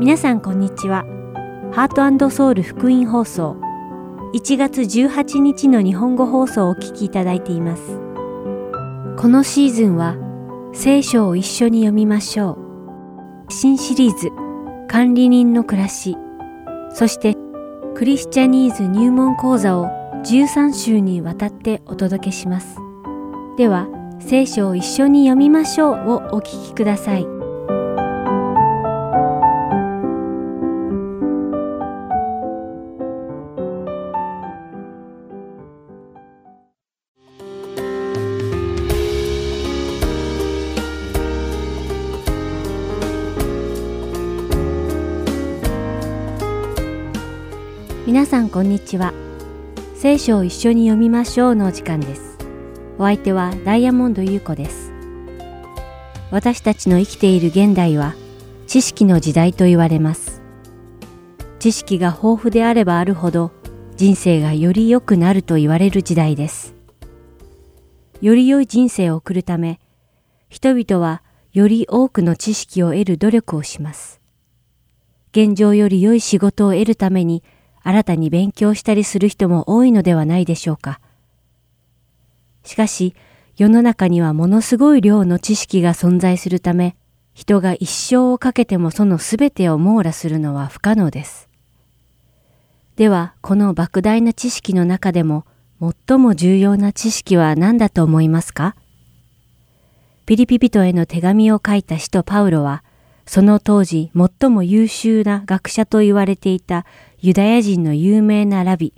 皆さんこんにちは。ハートソウル福音放送1月18日の日本語放送をお聞きいただいています。このシーズンは聖書を一緒に読みましょう。新シリーズ管理人の暮らし、そしてクリスチャニーズ入門講座を13週にわたってお届けします。では、聖書を一緒に読みましょうをお聞きください。こんにちは。聖書を一緒に読みましょうのお時間です。お相手はダイヤモンド優子です。私たちの生きている現代は知識の時代と言われます。知識が豊富であればあるほど人生がより良くなると言われる時代です。より良い人生を送るため、人々はより多くの知識を得る努力をします。現状より良い仕事を得るために新たに勉強したりする人も多いのではないでしょうか。しかし、世の中にはものすごい量の知識が存在するため、人が一生をかけてもそのすべてを網羅するのは不可能です。では、この莫大な知識の中でも、最も重要な知識は何だと思いますか？ピリピピトへの手紙を書いた使徒パウロは、その当時最も優秀な学者と言われていたユダヤ人の有名なラビ、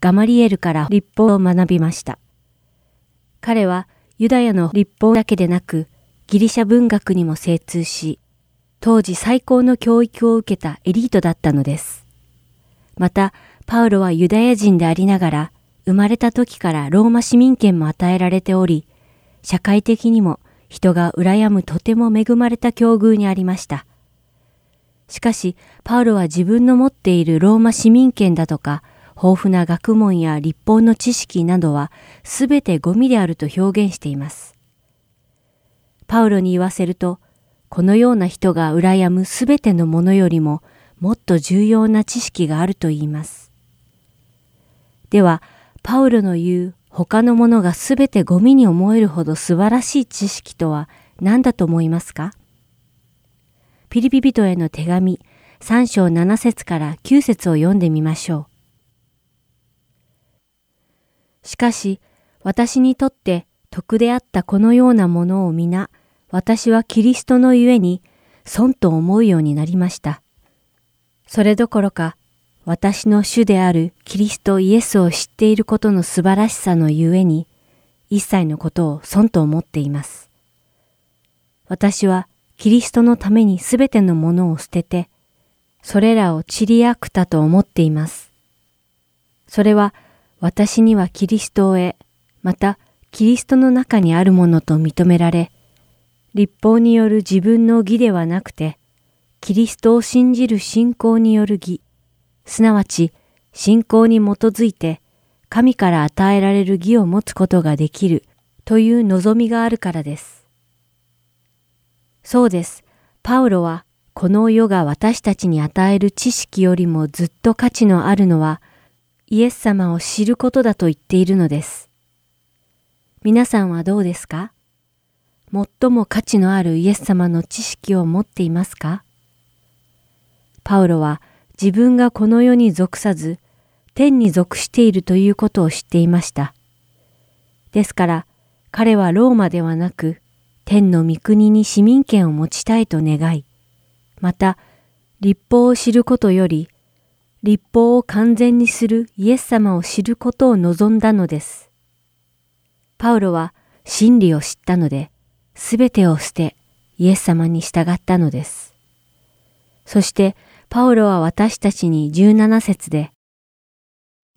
ガマリエルから立法を学びました。彼はユダヤの立法だけでなく、ギリシャ文学にも精通し、当時最高の教育を受けたエリートだったのです。また、パウロはユダヤ人でありながら、生まれた時からローマ市民権も与えられており、社会的にも人が羨むとても恵まれた境遇にありました。しかし、パウロは自分の持っているローマ市民権だとか、豊富な学問や立法の知識などはすべてゴミであると表現しています。パウロに言わせると、このような人が羨むすべてのものよりももっと重要な知識があると言います。では、パウロの言う他のものがすべてゴミに思えるほど素晴らしい知識とは何だと思いますか？ピリピ人への手紙3章7節から9節を読んでみましょう。しかし、私にとって徳であったこのようなものを皆、私はキリストのゆえに損と思うようになりました。それどころか、私の主であるキリストイエスを知っていることの素晴らしさのゆえに、一切のことを損と思っています。私はキリストのためにすべてのものを捨てて、それらを散りあくたと思っています。それは私にはキリストを得、またキリストの中にあるものと認められ、立法による自分の義ではなくて、キリストを信じる信仰による義、すなわち信仰に基づいて神から与えられる義を持つことができるという望みがあるからです。そうです。パウロはこの世が私たちに与える知識よりもずっと価値のあるのはイエス様を知ることだと言っているのです。皆さんはどうですか？最も価値のあるイエス様の知識を持っていますか？パウロは自分がこの世に属さず、天に属しているということを知っていました。ですから、彼はローマではなく、天の御国に市民権を持ちたいと願い、また、立法を知ることより、立法を完全にするイエス様を知ることを望んだのです。パウロは真理を知ったので、すべてを捨て、イエス様に従ったのです。そして、パウロは私たちに17節で、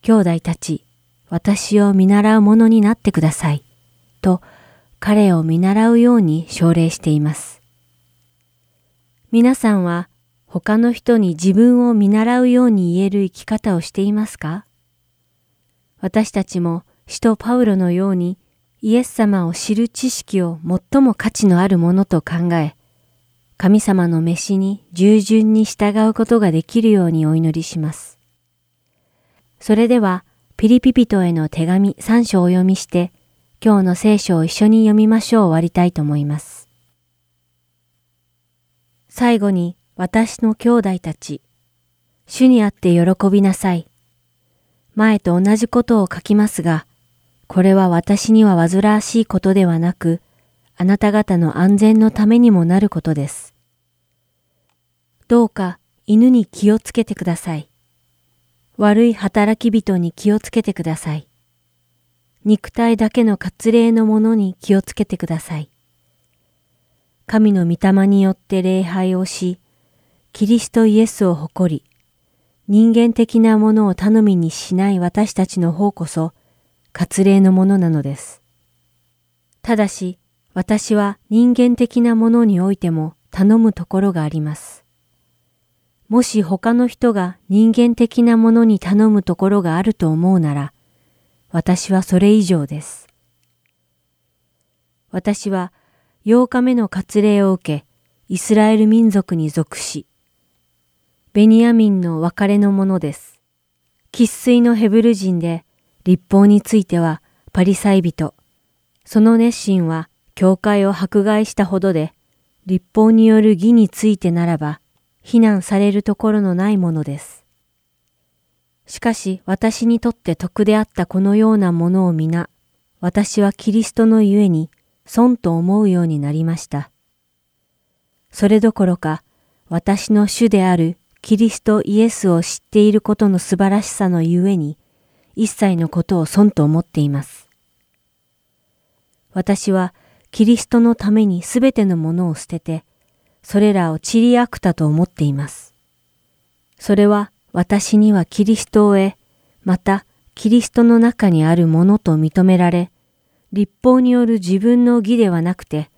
兄弟たち、私を見習う者になってください、と彼を見習うように奨励しています。皆さんは他の人に自分を見習うように言える生き方をしていますか？私たちも使徒パウロのようにイエス様を知る知識を最も価値のあるものと考え、神様の召しに従順に従うことができるようにお祈りします。それでは、ピリピピトへの手紙3章を読みして、今日の聖書を一緒に読みましょう終わりたいと思います。最後に、私の兄弟たち、主にあって喜びなさい。前と同じことを書きますが、これは私には煩わしいことではなく、あなた方の安全のためにもなることです。どうか犬に気をつけてください。悪い働き人に気をつけてください。肉体だけの割礼のものに気をつけてください。神の御霊によって礼拝をし、キリストイエスを誇り、人間的なものを頼みにしない私たちの方こそ、割礼のものなのです。ただし、私は人間的なものにおいても頼むところがあります。もし他の人が人間的なものに頼むところがあると思うなら、私はそれ以上です。私は8日目の割礼を受け、イスラエル民族に属し、ベニヤミンの別れのものです。喫水のヘブル人で、立法についてはパリサイ人、その熱心は教会を迫害したほどで、立法による義についてならば、非難されるところのないものです。しかし私にとって得であったこのようなものを皆、私はキリストのゆえに損と思うようになりました。それどころか、私の主であるキリストイエスを知っていることの素晴らしさのゆえに、一切のことを損と思っています。私はキリストのためにすべてのものを捨てて、それらを散りあくたと思っています。それは私にはキリストを得、またキリストの中にあるものと認められ、立法による自分の義ではなくて、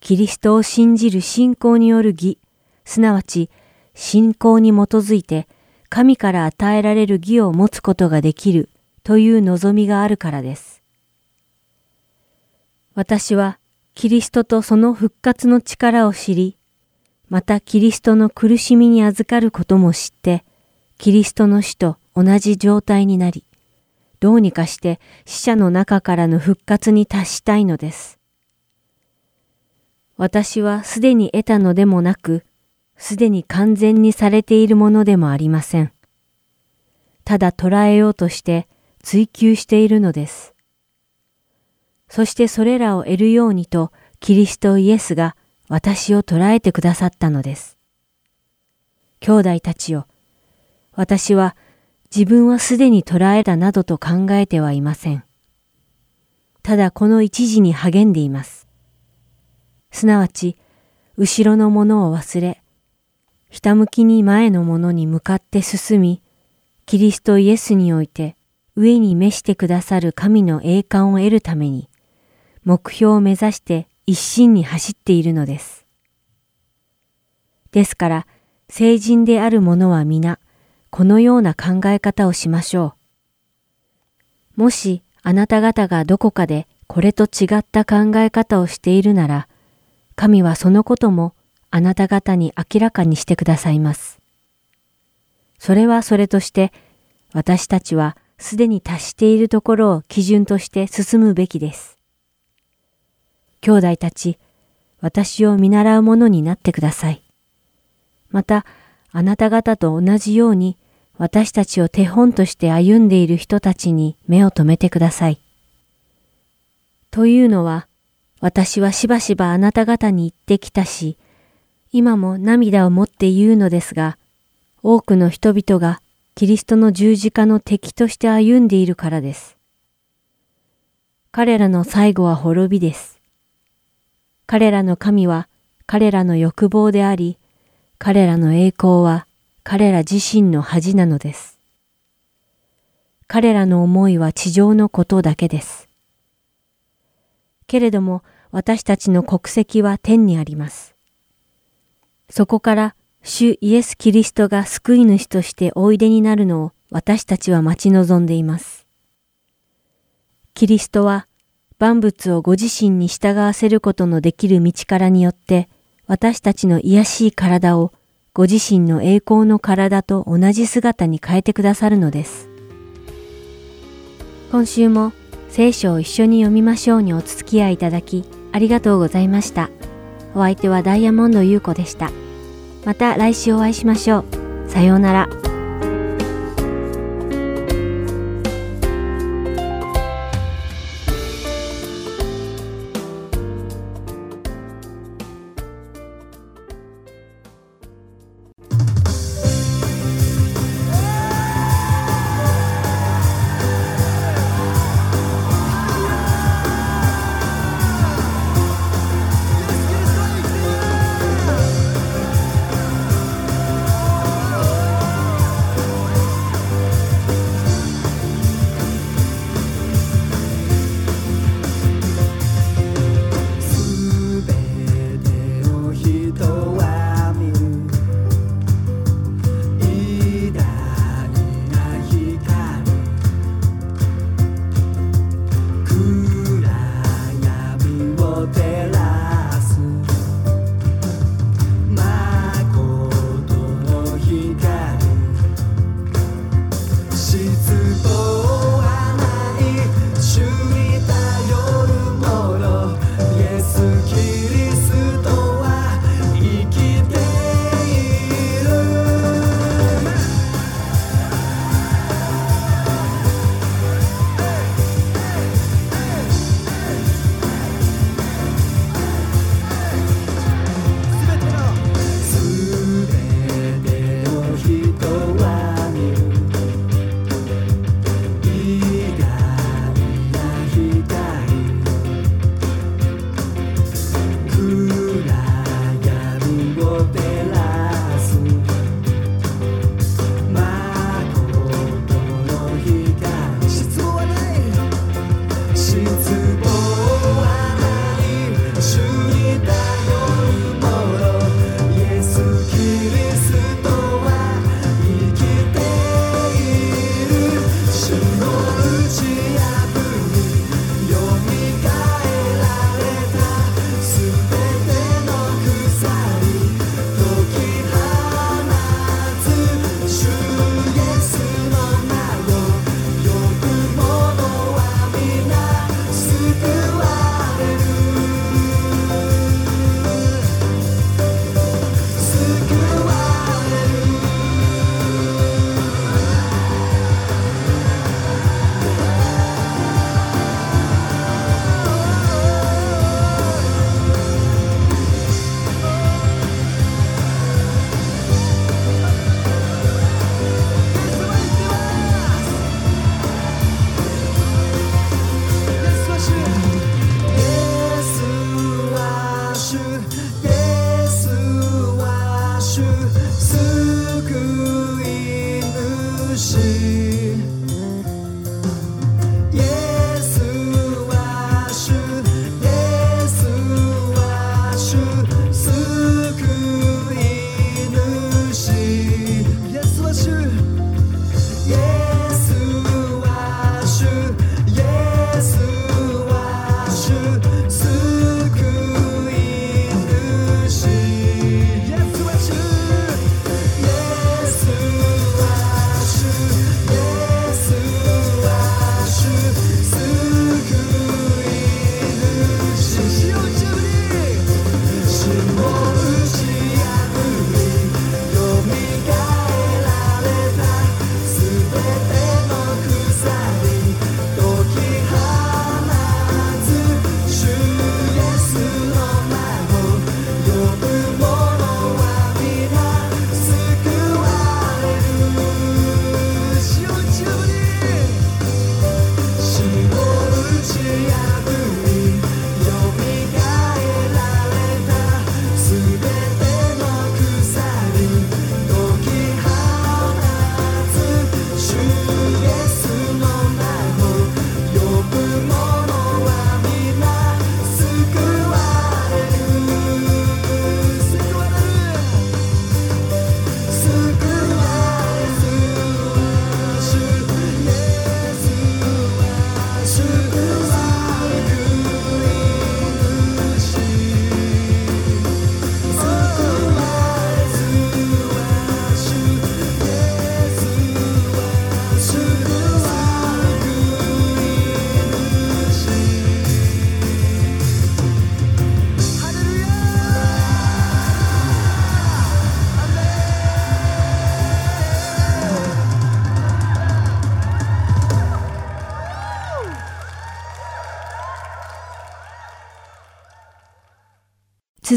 キリストを信じる信仰による義、すなわち信仰に基づいて神から与えられる義を持つことができるという望みがあるからです。私はキリストとその復活の力を知り、またキリストの苦しみに預かることも知って、キリストの死と同じ状態になり、どうにかして死者の中からの復活に達したいのです。私はすでに得たのでもなく、すでに完全にされているものでもありません。ただ捉えようとして追求しているのです。そしてそれらを得るようにとキリストイエスが私を捉えてくださったのです。兄弟たちよ、私は自分はすでに捉えたなどと考えてはいません。ただこの一時に励んでいます。すなわち、後ろのものを忘れ、ひたむきに前のものに向かって進み、キリストイエスにおいて上に召してくださる神の栄冠を得るために、目標を目指して一心に走っているのです。ですから、成人である者は皆、このような考え方をしましょう。もしあなた方がどこかでこれと違った考え方をしているなら、神はそのこともあなた方に明らかにしてくださいます。それはそれとして、私たちはすでに達しているところを基準として進むべきです。兄弟たち、私を見習うものになってください。また、あなた方と同じように、私たちを手本として歩んでいる人たちに目を留めてください。というのは、私はしばしばあなた方に言ってきたし、今も涙を持って言うのですが、多くの人々がキリストの十字架の敵として歩んでいるからです。彼らの最後は滅びです。彼らの神は彼らの欲望であり、彼らの栄光は彼ら自身の恥なのです。彼らの思いは地上のことだけです。けれども私たちの国籍は天にあります。そこから主イエス・キリストが救い主としておいでになるのを私たちは待ち望んでいます。キリストは万物をご自身に従わせることのできる道からによって私たちの癒しい体をご自身の栄光の体と同じ姿に変えてくださるのです。今週も聖書を一緒に読みましょうにお付き合いいただきありがとうございました。お相手はダイヤモンド優子でした。また来週お会いしましょう。さようなら。一次。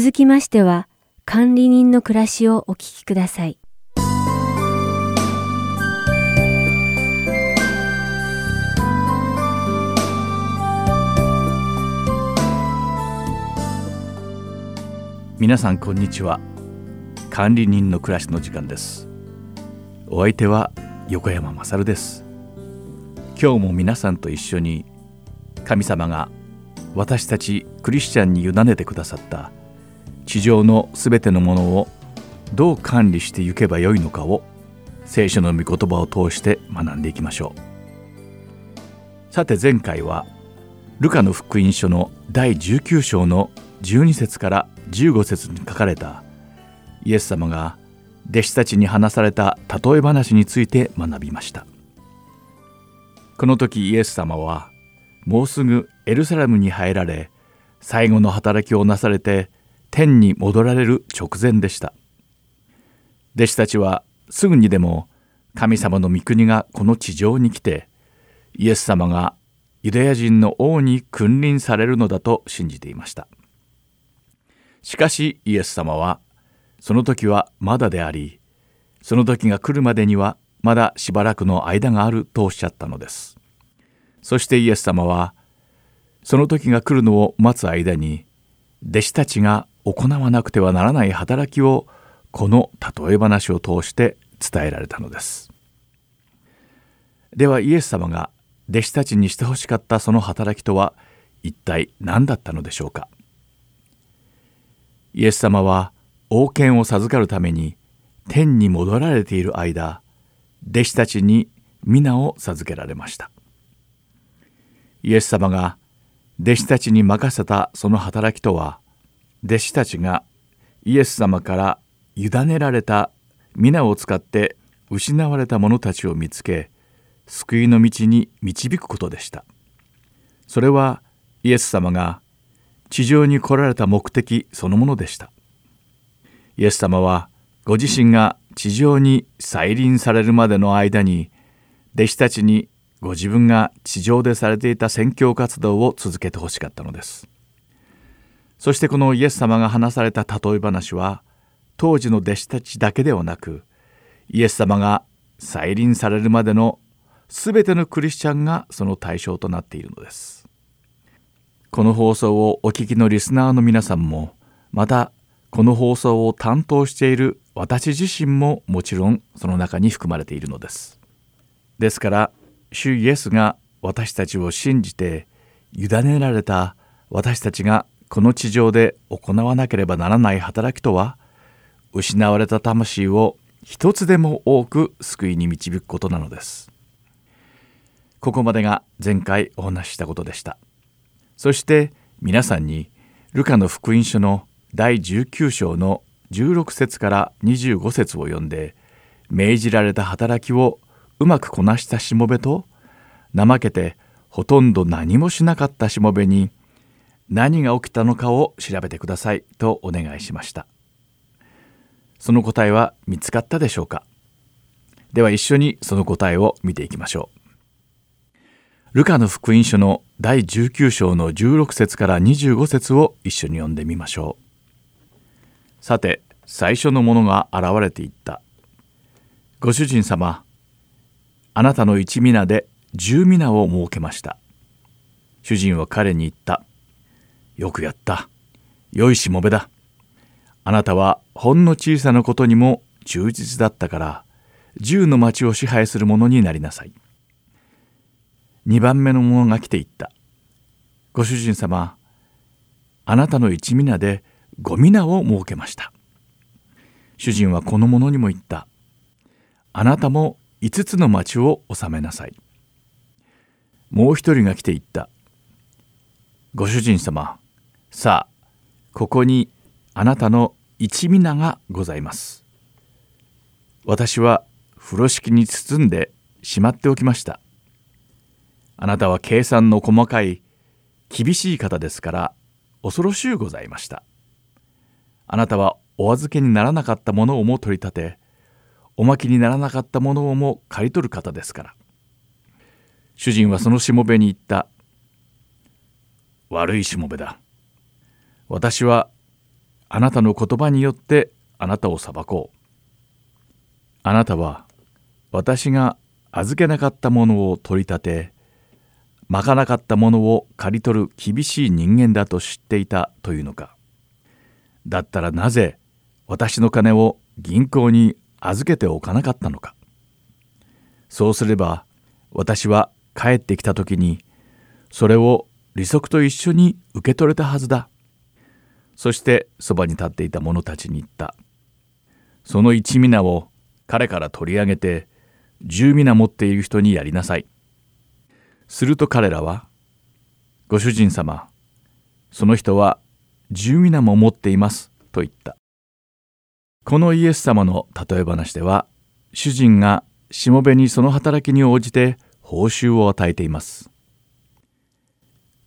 続きましては、管理人の暮らしをお聞きください。皆さんこんにちは。管理人の暮らしの時間です。お相手は横山まさるです。今日も皆さんと一緒に神様が私たちクリスチャンに委ねてくださった地上のすべてのものをどう管理していけばよいのかを聖書の御言葉を通して学んでいきましょう。さて前回はルカの福音書の第19章の12節から15節に書かれたイエス様が弟子たちに話された例え話について学びました。この時イエス様はもうすぐエルサレムに入られ最後の働きをなされて天に戻られる直前でした。弟子たちはすぐにでも神様の御国がこの地上に来てイエス様がユダヤ人の王に君臨されるのだと信じていました。しかしイエス様はその時はまだでありその時が来るまでにはまだしばらくの間があるとおっしゃったのです。そしてイエス様はその時が来るのを待つ間に弟子たちが行わなくてはならない働きをこの例え話を通して伝えられたのです。ではイエス様が弟子たちにしてほしかったその働きとは一体何だったのでしょうか。イエス様は王権を授かるために天に戻られている間弟子たちに皆を授けられました。イエス様が弟子たちに任せたその働きとは弟子たちがイエス様から委ねられた皆を使って失われた者たちを見つけ救いの道に導くことでした。それはイエス様が地上に来られた目的そのものでした。イエス様はご自身が地上に再臨されるまでの間に弟子たちにご自分が地上でされていた宣教活動を続けてほしかったのです。そしてこのイエス様が話された例え話は当時の弟子たちだけではなくイエス様が再臨されるまでの全てのクリスチャンがその対象となっているのです。この放送をお聞きのリスナーの皆さんもまたこの放送を担当している私自身ももちろんその中に含まれているのです。ですから主イエスが私たちを信じて委ねられた私たちがこの地上で行わなければならない働きとは失われた魂を一つでも多く救いに導くことなのです。ここまでが前回お話ししたことでした。そして皆さんにルカの福音書の第19章の16節から25節を読んで命じられた働きをうまくこなしたしもべと怠けてほとんど何もしなかったしもべに何が起きたのかを調べてくださいとお願いしましたその答えは見つかったでしょうか？では一緒にその答えを見ていきましょうルカの福音書の第19章の16節から25節を一緒に読んでみましょう。さて、最初のものが現れていった。ご主人様、あなたの一皆で十皆を設けました。主人は彼に言った。よくやった。良いしもべだ。あなたはほんの小さなことにも忠実だったから、十の町を支配する者になりなさい。2番目の者が来ていった。ご主人様、あなたの一皆で五皆を設けました。主人はこの者にも言った。あなたも五つの町を治めなさい。もう一人が来て言った。ご主人様、さあ、ここにあなたの一皆がございます。私は風呂敷に包んでしまっておきました。あなたは計算の細かい厳しい方ですから恐ろしゅうございました。あなたはお預けにならなかったものをも取り立ておまきにならなかったものをも刈り取る方ですから。主人はそのしもべに言った。悪いしもべだ。私はあなたの言葉によってあなたを裁こう。あなたは私が預けなかったものを取り立て、まかなかったものを刈り取る厳しい人間だと知っていたというのか。だったらなぜ私の金を銀行に預けておかなかったのか。そうすれば私は帰ってきた時にそれを利息と一緒に受け取れたはずだ。そしてそばに立っていた者たちに言った。その一皆を彼から取り上げて十皆持っている人にやりなさい。すると彼らは、ご主人様、その人は十皆も持っていますと言った。このイエス様の例え話では、主人がしもべにその働きに応じて報酬を与えています。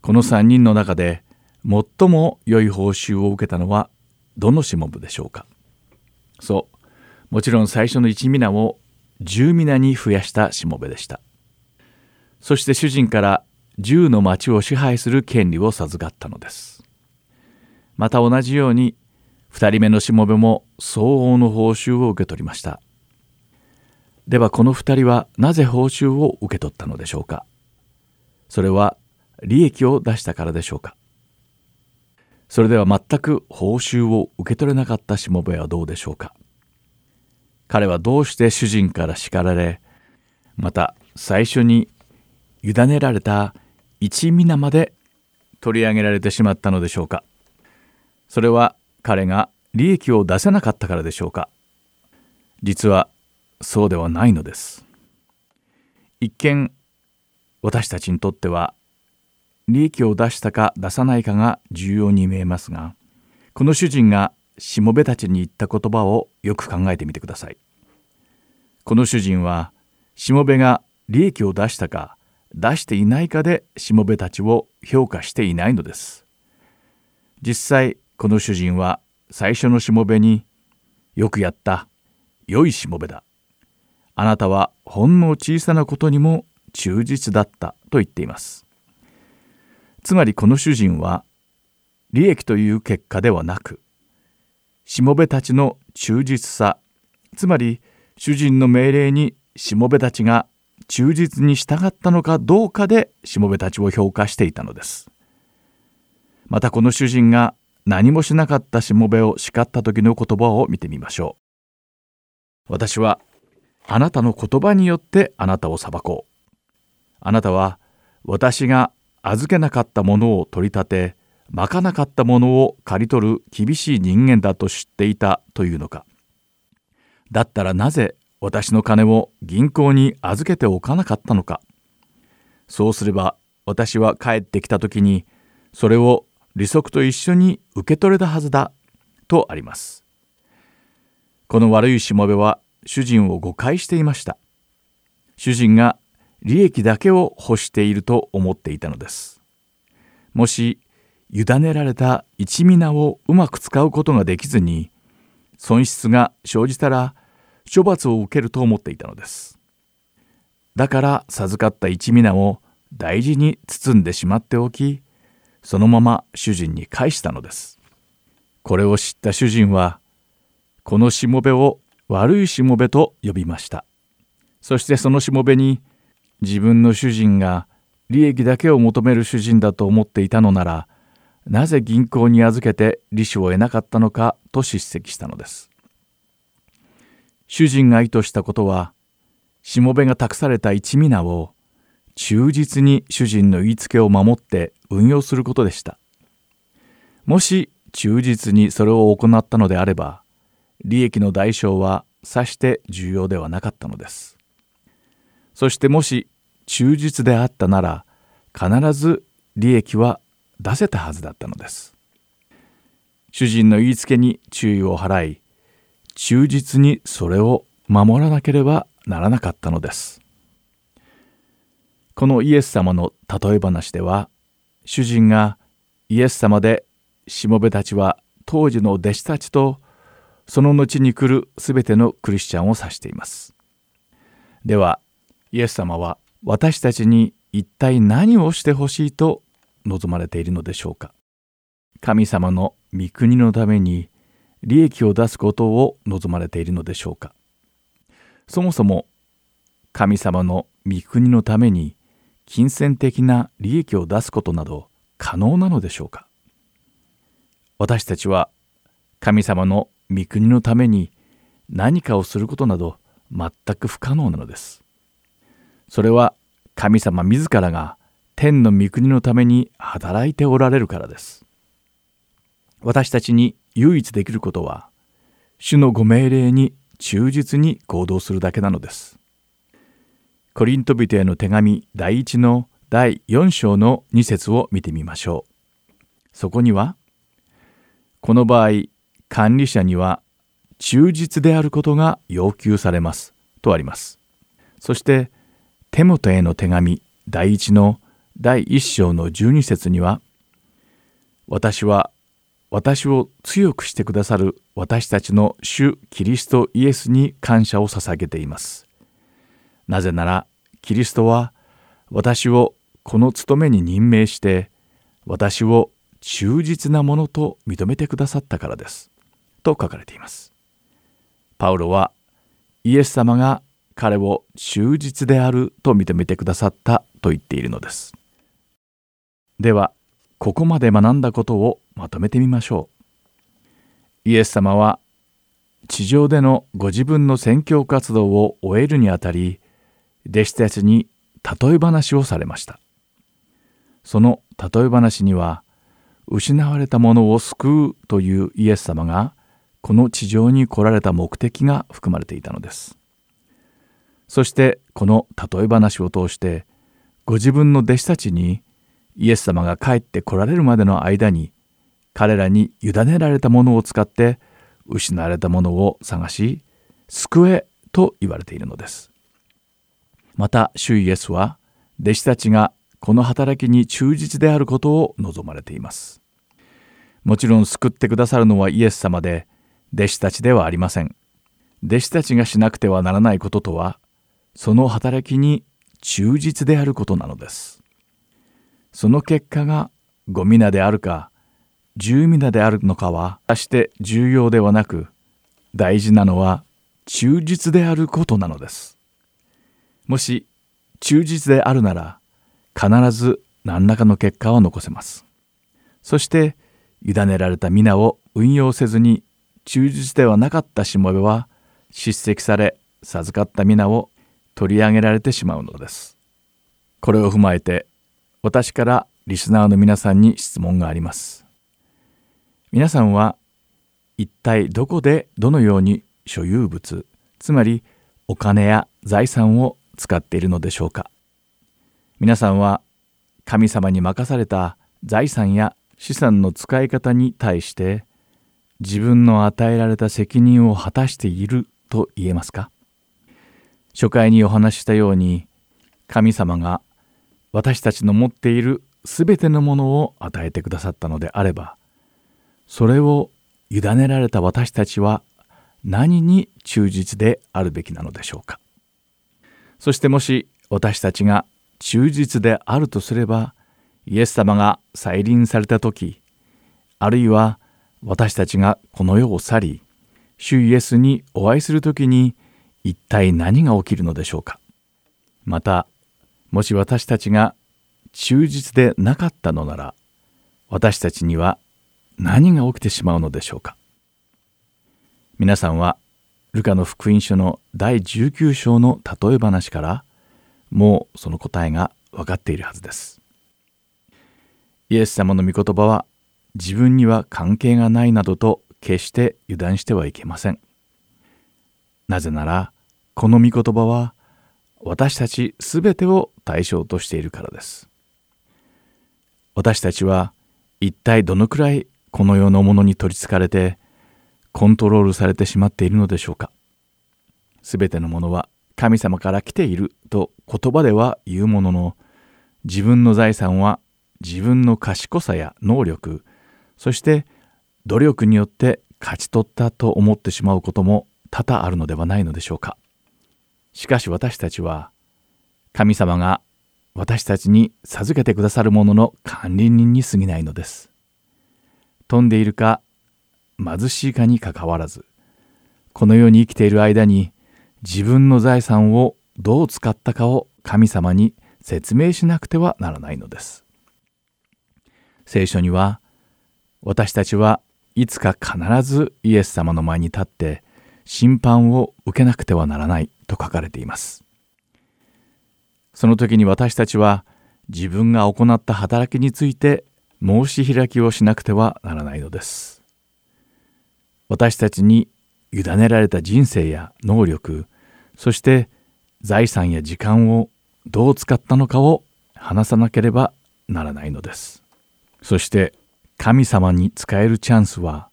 この3人の中で最も良い報酬を受けたのはどのしもべでしょうか？そう。もちろん最初の1皆を10皆に増やしたしもべでした。そして主人から10の町を支配する権利を授かったのです。また同じように2人目のしもべも相応の報酬を受け取りました。ではこの2人はなぜ報酬を受け取ったのでしょうか？それは利益を出したからでしょうか？それでは全く報酬を受け取れなかったしもべはどうでしょうか。彼はどうして主人から叱られまた最初に委ねられた一皆まで取り上げられてしまったのでしょうか。それは彼が利益を出せなかったからでしょうか。実はそうではないのです。一見私たちにとっては利益を出したか出さないかが重要に見えますがこの主人がしもべたちに言った言葉をよく考えてみてください。この主人はしもべが利益を出したか出していないかでしもべたちを評価していないのです。実際この主人は最初のしもべによくやった良いしもべだ。あなたはほんの小さなことにも忠実だったと言っています。つまりこの主人は利益という結果ではなくしもべたちの忠実さつまり主人の命令にしもべたちが忠実に従ったのかどうかでしもべたちを評価していたのです。またこの主人が何もしなかったしもべを叱った時の言葉を見てみましょう。私はあなたの言葉によってあなたを裁こう。あなたは私が預けなかったものを取り立てまかなかったものを刈り取る厳しい人間だと知っていたというのか。だったらなぜ私の金を銀行に預けておかなかったのか。そうすれば私は帰ってきた時にそれを利息と一緒に受け取れたはずだとあります。この悪いしもべは主人を誤解していました。主人が利益だけを欲していると思っていたのです。もし委ねられた一皆をうまく使うことができずに損失が生じたら処罰を受けると思っていたのです。だから授かった一皆を大事に包んでしまっておきそのまま主人に返したのです。これを知った主人はこのしもべを悪いしもべと呼びました。そしてそのしもべに自分の主人が利益だけを求める主人だと思っていたのならなぜ銀行に預けて利子を得なかったのかと叱責したのです。主人が意図したことはしもべが託された一皆を忠実に主人の言いつけを守って運用することでした。もし忠実にそれを行ったのであれば利益の代償はさして重要ではなかったのです。そしてもし忠実であったなら必ず利益は出せたはずだったのです。主人の言いつけに注意を払い忠実にそれを守らなければならなかったのです。このイエス様の例え話では主人がイエス様でしもべたちは当時の弟子たちとその後に来るすべてのクリスチャンを指しています。ではイエス様は私たちに一体何をしてほしいと望まれているのでしょうか。神様の御国のために利益を出すことを望まれているのでしょうか。そもそも神様の御国のために金銭的な利益を出すことなど可能なのでしょうか。私たちは神様の御国のために何かをすることなど全く不可能なのです。それは神様自らが天の御国のために働いておられるからです。私たちに唯一できることは主のご命令に忠実に行動するだけなのです。コリント人への手紙第一の第4章の2節を見てみましょう。そこには、この場合、管理者には忠実であることが要求されますとあります。そして、手元への手紙第一の第1章の12節には、私は私を強くしてくださる私たちの主キリストイエスに感謝を捧げています。なぜならキリストは私をこの務めに任命して私を忠実なものと認めてくださったからです。と書かれています。パウロはイエス様が彼を忠実であると認めてくださったと言っているのです。では、ここまで学んだことをまとめてみましょう。イエス様は地上でのご自分の宣教活動を終えるにあたり、弟子たちに例え話をされました。その例え話には、失われたものを救うというイエス様が、この地上に来られた目的が含まれていたのです。そしてこの例え話を通して、ご自分の弟子たちにイエス様が帰って来られるまでの間に、彼らに委ねられたものを使って失われたものを探し、救えと言われているのです。また主イエスは弟子たちがこの働きに忠実であることを望まれています。もちろん救ってくださるのはイエス様で弟子たちではありません。弟子たちがしなくてはならないこととはその働きに忠実であることなのです。その結果がご皆であるか十皆であるのかは決して重要ではなく大事なのは忠実であることなのです。もし忠実であるなら必ず何らかの結果を残せます。そして委ねられた皆を運用せずに忠実ではなかったしもべは叱責され授かった皆を取り上げられてしまうのです。これを踏まえて私からリスナーの皆さんに質問があります。皆さんは一体どこでどのように所有物つまりお金や財産を使っているのでしょうか皆さんは神様に任された財産や資産の使い方に対して自分の与えられた責任を果たしていると言えますか？初回にお話ししたように神様が私たちの持っているすべてのものを与えてくださったのであればそれを委ねられた私たちは何に忠実であるべきなのでしょうか。そしてもし私たちが忠実であるとすればイエス様が再臨された時あるいは私たちがこの世を去り主イエスにお会いする時に一体何が起きるのでしょうか。またもし私たちが忠実でなかったのなら私たちには何が起きてしまうのでしょうか。皆さんはルカの福音書の第19章の例え話からもうその答えが分かっているはずです。イエス様の御言葉は自分には関係がないなどと決して油断してはいけません。なぜならこの御言葉は私たちすべてを対象としているからです。私たちは一体どのくらいこの世のものに取りつかれてコントロールされてしまっているのでしょうか。すべてのものは神様から来ていると言葉では言うものの自分の財産は自分の賢さや能力そして努力によって勝ち取ったと思ってしまうことも多々あるのではないのでしょうか。しかし私たちは神様が私たちに授けてくださるものの管理人に過ぎないのです。飛んでいるか貧しいかにかかわらずこの世に生きている間に自分の財産をどう使ったかを神様に説明しなくてはならないのです。聖書には私たちはいつか必ずイエス様の前に立って審判を受けなくてはならないと書かれています。その時に私たちは自分が行った働きについて申し開きをしなくてはならないのです。私たちに委ねられた人生や能力、そして財産や時間をどう使ったのかを話さなければならないのです。そして神様に使えるチャンスは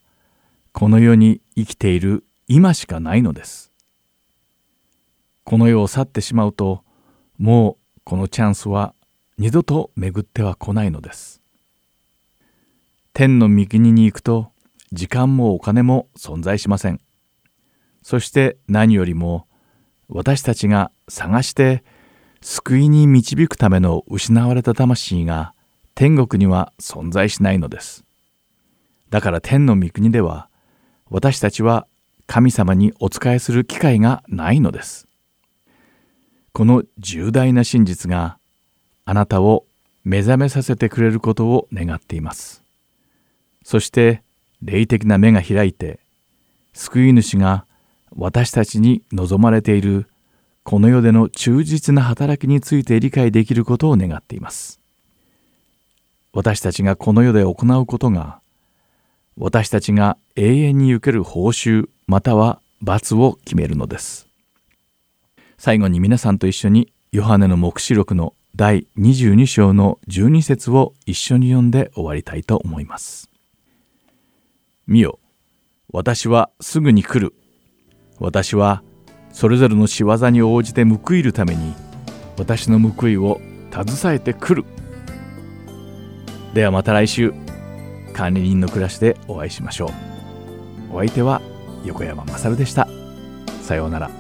この世に生きている今しかないのです。この世を去ってしまうともうこのチャンスは二度と巡っては来ないのです。天の御国に行くと時間もお金も存在しません。そして何よりも私たちが探して救いに導くための失われた魂が天国には存在しないのです。だから天の御国では私たちは神様にお仕えする機会がないのです。この重大な真実があなたを目覚めさせてくれることを願っています。そして霊的な目が開いて救い主が私たちに望まれているこの世での忠実な働きについて理解できることを願っています。私たちがこの世で行うことが私たちが永遠に受ける報酬または罰を決めるのです。最後に皆さんと一緒にヨハネの黙示録の第22章の12節を一緒に読んで終わりたいと思います。見よ、私はすぐに来る。私はそれぞれの仕業に応じて報いるために私の報いを携えてくる。ではまた来週、管理人の暮らしでお会いしましょう。お相手は横山まさるでした。さようなら。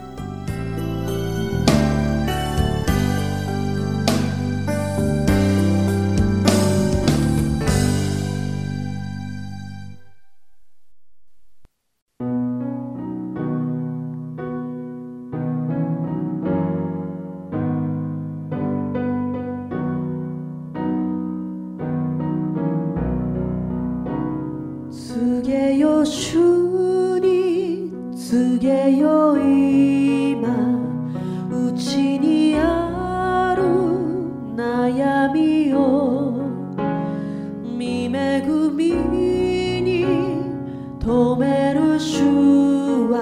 下ろせなが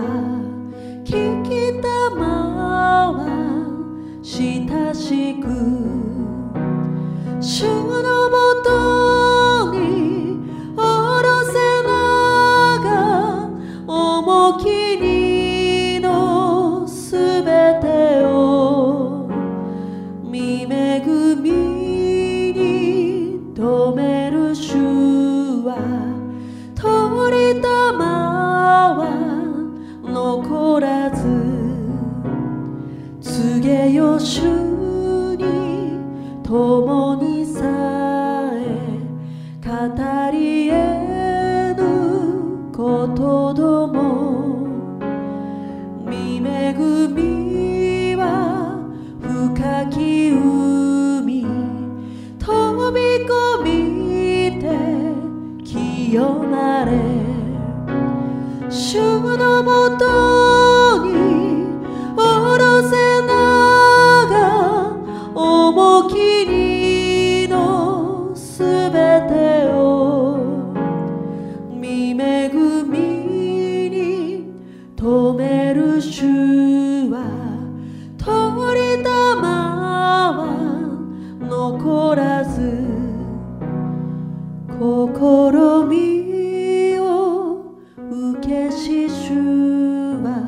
思きり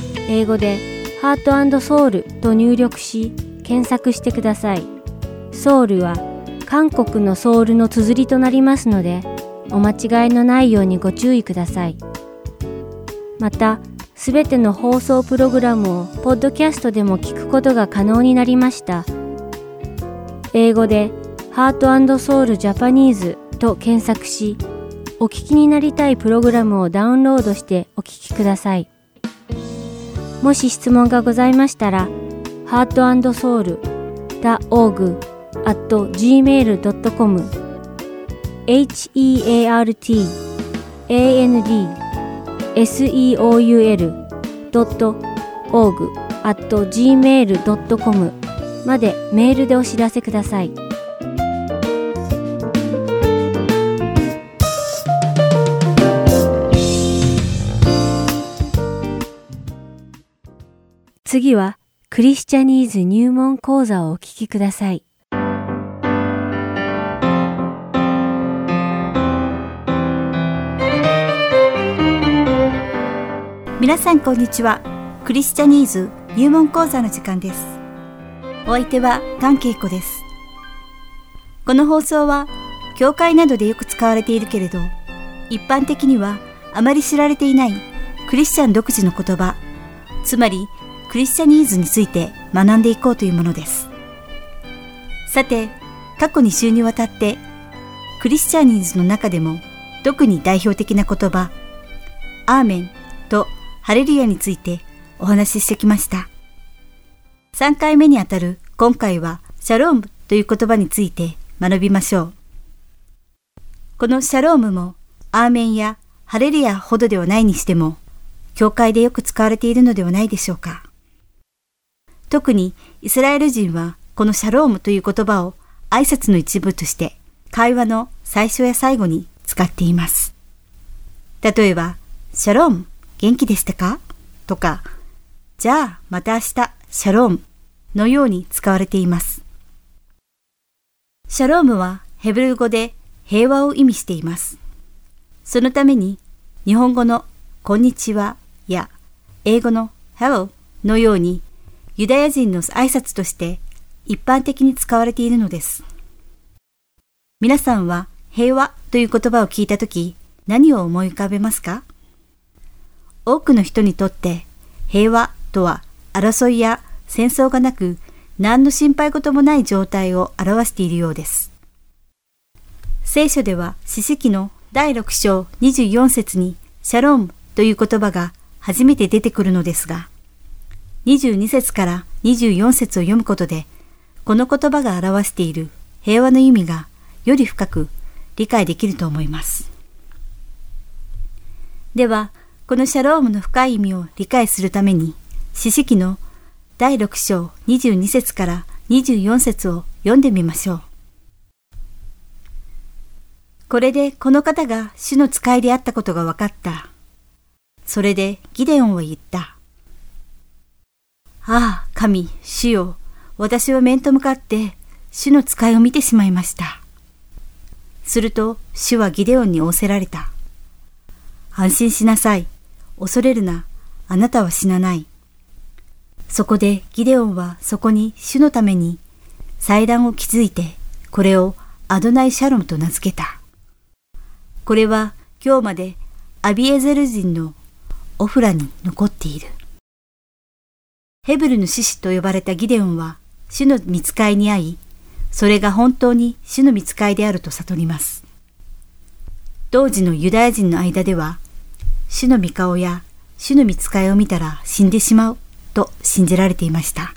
英語で「ハートソウル」と入力し検索してください。ソウルは韓国のソウルの綴りとなりますのでお間違いのないようにご注意ください。またすべての放送プログラムをポッドキャストでも聞くことが可能になりました。英語で「ハートソウルジャパニーズ」と検索しお聞きになりたいプログラムをダウンロードしてお聞きください。もし質問がございましたら、heartandsoul.org at gmail.com heart and seoul.org at gmail.com までメールでお知らせください。次はクリスチャニーズ入門講座をお聞きください。皆さんこんにちは。クリスチャニーズ入門講座の時間です。お相手は関恵子です。この放送は、教会などでよく使われているけれど、一般的にはあまり知られていないクリスチャン独自の言葉、つまりクリスチャニーズについて学んでいこうというものです。さて、過去2週にわたって、クリスチャニーズの中でも特に代表的な言葉、アーメンとハレルヤについてお話ししてきました。3回目にあたる今回はシャロームという言葉について学びましょう。このシャロームもアーメンやハレルヤほどではないにしても、教会でよく使われているのではないでしょうか。特にイスラエル人はこのシャロームという言葉を挨拶の一部として会話の最初や最後に使っています。例えば、シャローム、元気でしたか？とか、じゃあまた明日、シャロームのように使われています。シャロームはヘブル語で平和を意味しています。そのために日本語のこんにちはや英語の Hello のようにユダヤ人の挨拶として一般的に使われているのです。皆さんは平和という言葉を聞いたとき何を思い浮かべますか？多くの人にとって平和とは争いや戦争がなく何の心配事もない状態を表しているようです。聖書では四式の第6章24節にシャロームという言葉が初めて出てくるのですが、22節から24節を読むことで、この言葉が表している平和の意味がより深く理解できると思います。では、このシャロームの深い意味を理解するために、詩式の第6章22節から24節を読んでみましょう。これでこの方が主の使いであったことが分かった。それでギデオンは言った。ああ、神、主よ、私は面と向かって主の使いを見てしまいました。すると主はギデオンに仰せられた。安心しなさい。恐れるな。あなたは死なない。そこでギデオンはそこに主のために祭壇を築いて、これをアドナイシャロムと名付けた。これは今日までアビエゼル人のオフラに残っている。ヘブルの獅子と呼ばれたギデオンは主の見つかいに会い、それが本当に主の見つかいであると悟ります。当時のユダヤ人の間では、主の御顔や主の見つかいを見たら死んでしまうと信じられていました。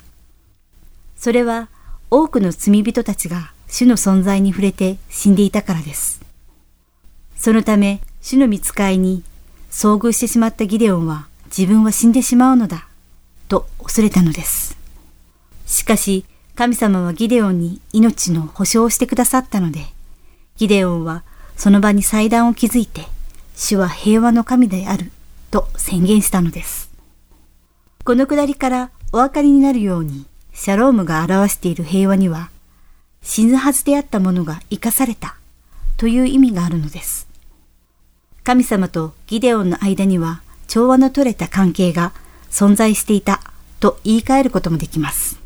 それは多くの罪人たちが主の存在に触れて死んでいたからです。そのため主の見つかいに遭遇してしまったギデオンは自分は死んでしまうのだと恐れたのです。しかし、神様はギデオンに命の保証をしてくださったので、ギデオンはその場に祭壇を築いて、主は平和の神であると宣言したのです。このくだりからお分かりになるように、シャロームが表している平和には、死ぬはずであったものが生かされたという意味があるのです。神様とギデオンの間には調和の取れた関係が存在していたと言い換えることもできます。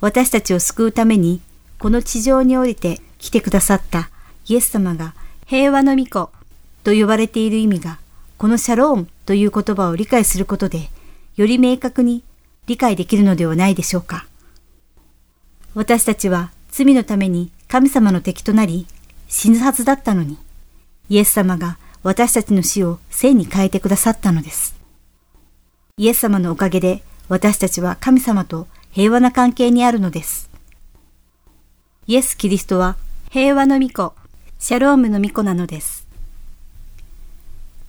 私たちを救うためにこの地上に降りて来てくださったイエス様が平和の御子と呼ばれている意味がこのシャロームという言葉を理解することでより明確に理解できるのではないでしょうか。私たちは罪のために神様の敵となり死ぬはずだったのにイエス様が私たちの死を生に変えてくださったのです。イエス様のおかげで私たちは神様と平和な関係にあるのです。イエス・キリストは平和の御子、シャロームの御子なのです。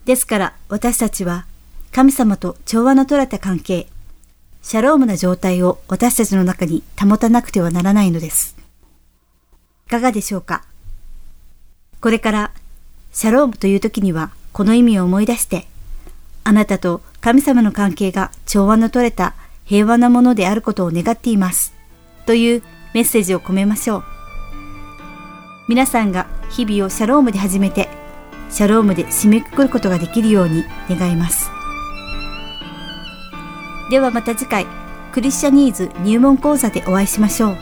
ですから私たちは神様と調和の取れた関係、シャロームな状態を私たちの中に保たなくてはならないのです。いかがでしょうか？これからシャロームという時にはこの意味を思い出して、あなたと神様の関係が調和の取れた平和なものであることを願っています。というメッセージを込めましょう。皆さんが日々をシャロームで始めて、シャロームで締めくくることができるように願います。ではまた次回、クリスチャニーズ入門講座でお会いしましょう。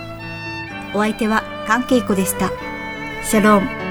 お相手は関係子でした。シャローム。